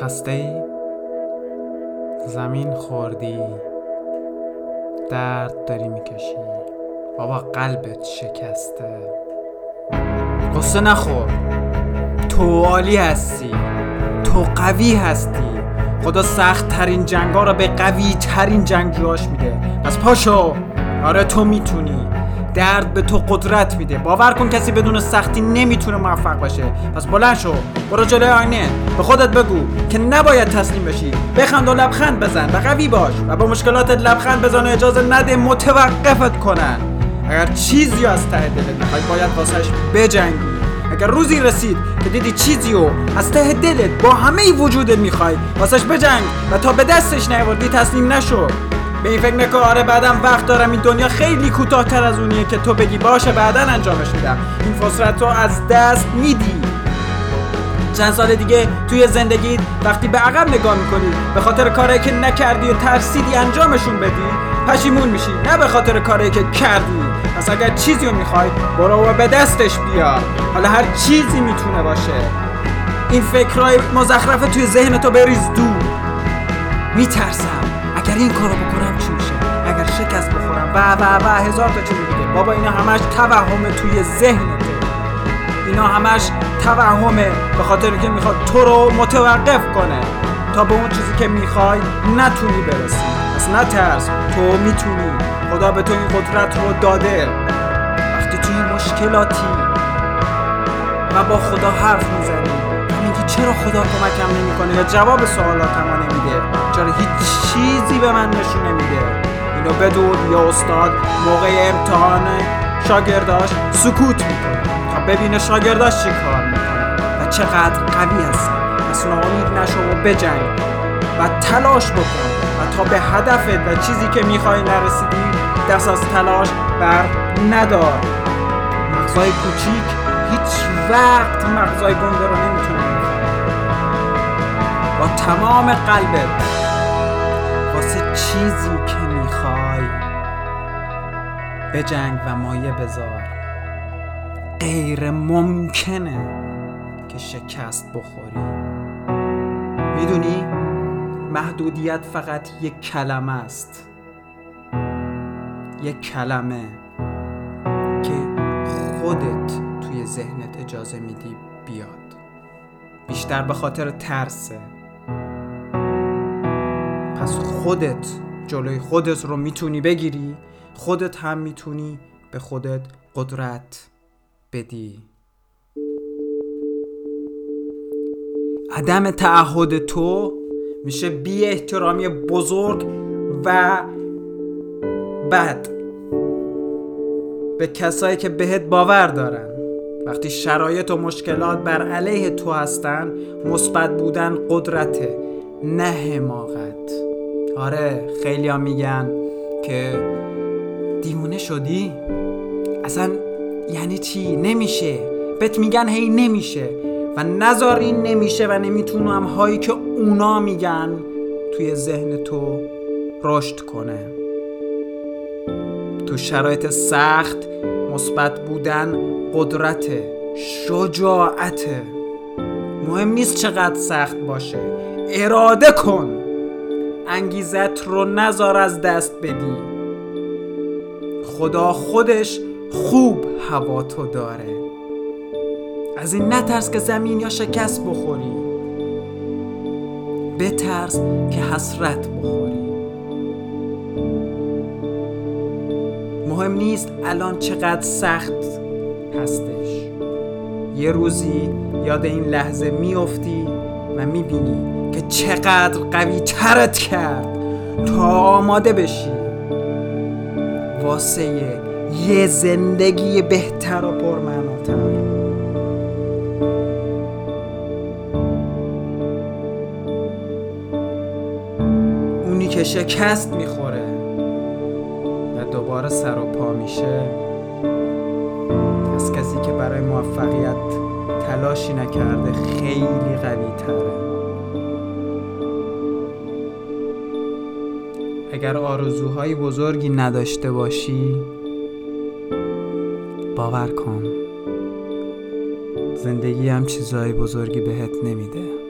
خسته ای؟ زمین خوردی؟ درد داری می‌کشی؟ بابا قلبت شکسته. قصه نخور. تو عالی هستی. تو قوی هستی. خدا سخت ترین جنگا رو به قوی ترین جنگجوهاش میده. پس پاشو. آره تو می‌تونی. درد به تو قدرت میده. باور کن کسی بدون سختی نمی‌تونه موفق باشه. پس بلند شو. برو جلوی آینه. به خودت بگو که نباید تسلیم بشی. بخند و لبخند بزن و قوی باش و با مشکلاتت لبخند بزن و اجازه نده متوقفت کنن. اگر چیزی از ته دلت می‌خوای باید واسش بجنگی. اگر روزی رسید که دیدی چیزی رو از ته دلت با همه وجودت می‌خوای واسش بجنگ و تا به دستش نیاوردی تسلیم نشو. به این فکر نکن. آره بعدم وقت دارم. این دنیا خیلی کوتاهتر از اونیه که تو بگی. باشه بعدا انجامش میدم. این فرصت رو از دست میدی. چند سال دیگه توی زندگی وقتی به عقب نگاه می‌کنی به خاطر کاری که نکردی و ترسیدی انجامشون بدی پشیمون میشی. نه به خاطر کاری که کردی. پس اگر چیزی رو می‌خوای برو و به دستش بیا. حالا هر چیزی می‌تونه باشه. این فکرهای مزخرفه توی ذهن تو بریز دور. میترسم اگر این کارو و و و هزار تا چیز دیگه. بابا اینا همش توهمه توی ذهنته اینا همش توهمه به خاطر که می‌خواد تو رو متوقف کنه. تا به اون چیزی که می‌خوای نتونی برسی. پس نترس تو می‌تونی. خدا به تو این قدرت رو داده. وقتی توی مشکلاتی و با خدا حرف می‌زنی میگی چرا خدا کمکم نمی‌کنه؟ یا جواب سوالاتم نمیده. چرا هیچ چیزی به من نشون نمیده؟ اینو بدون یا استاد موقع امتحان شاگرداش سکوت می‌کنه. تا ببینه شاگرداش چی کار می‌کنه. و چقدر قوی هستن پس ناامید نشو و بجنگ. و تلاش بکن. و تا به هدفت و چیزی که می‌خوای نرسیدی دست از تلاش بر ندار. مغزای کوچیک هیچ وقت مغزای گنده رو نمی‌تونه با تمام قلبت. واسه چیزی که می‌خوای. بجنگ و مایه بذار. غیر ممکنه که شکست بخوری. می‌دونی؟ محدودیت فقط یک کلمه است. یک کلمه که خودت توی ذهنت اجازه میدی بیاد. بیشتر به خاطر ترسه. پس خودت جلوی خودت رو می‌تونی بگیری خودت هم می‌تونی به خودت قدرت بدی. عدم تعهد تو میشه بی احترامی بزرگ و بد. به کسایی که بهت باور دارن. وقتی شرایط و مشکلات بر علیه تو هستن مثبت بودن قدرته نه حماقت. آره خیلی ها میگن که دیوونه شدی؟ اصلا یعنی چی؟ نمیشه. بهت میگن هی نمیشه. و نذار این نمیشه و نمی‌تونم هایی که اونا میگن توی ذهن تو رشد کنه. تو شرایط سخت مثبت بودن قدرت شجاعت. مهم نیست چقدر سخت باشه. اراده کن. انگیزت رو نزار از دست بدی. خدا خودش خوب هوا تو داره. از این نترس که زمین یا شکست بخوری. بترس که حسرت بخوری. مهم نیست الان چقدر سخت هستش. یه روزی یاد این لحظه میافتی و می‌بینی که چقدر قوی ترت کرد تا آماده بشی. واسه یه زندگی بهتر و پرمعناتر. اونی که شکست می‌خوره و دوباره سر و پا میشه از کسی که برای موفقیت تلاشی نکرده خیلی قوی تره اگر آرزوهای بزرگی نداشته باشی باور کن زندگی هم چیزهای بزرگی بهت نمیده.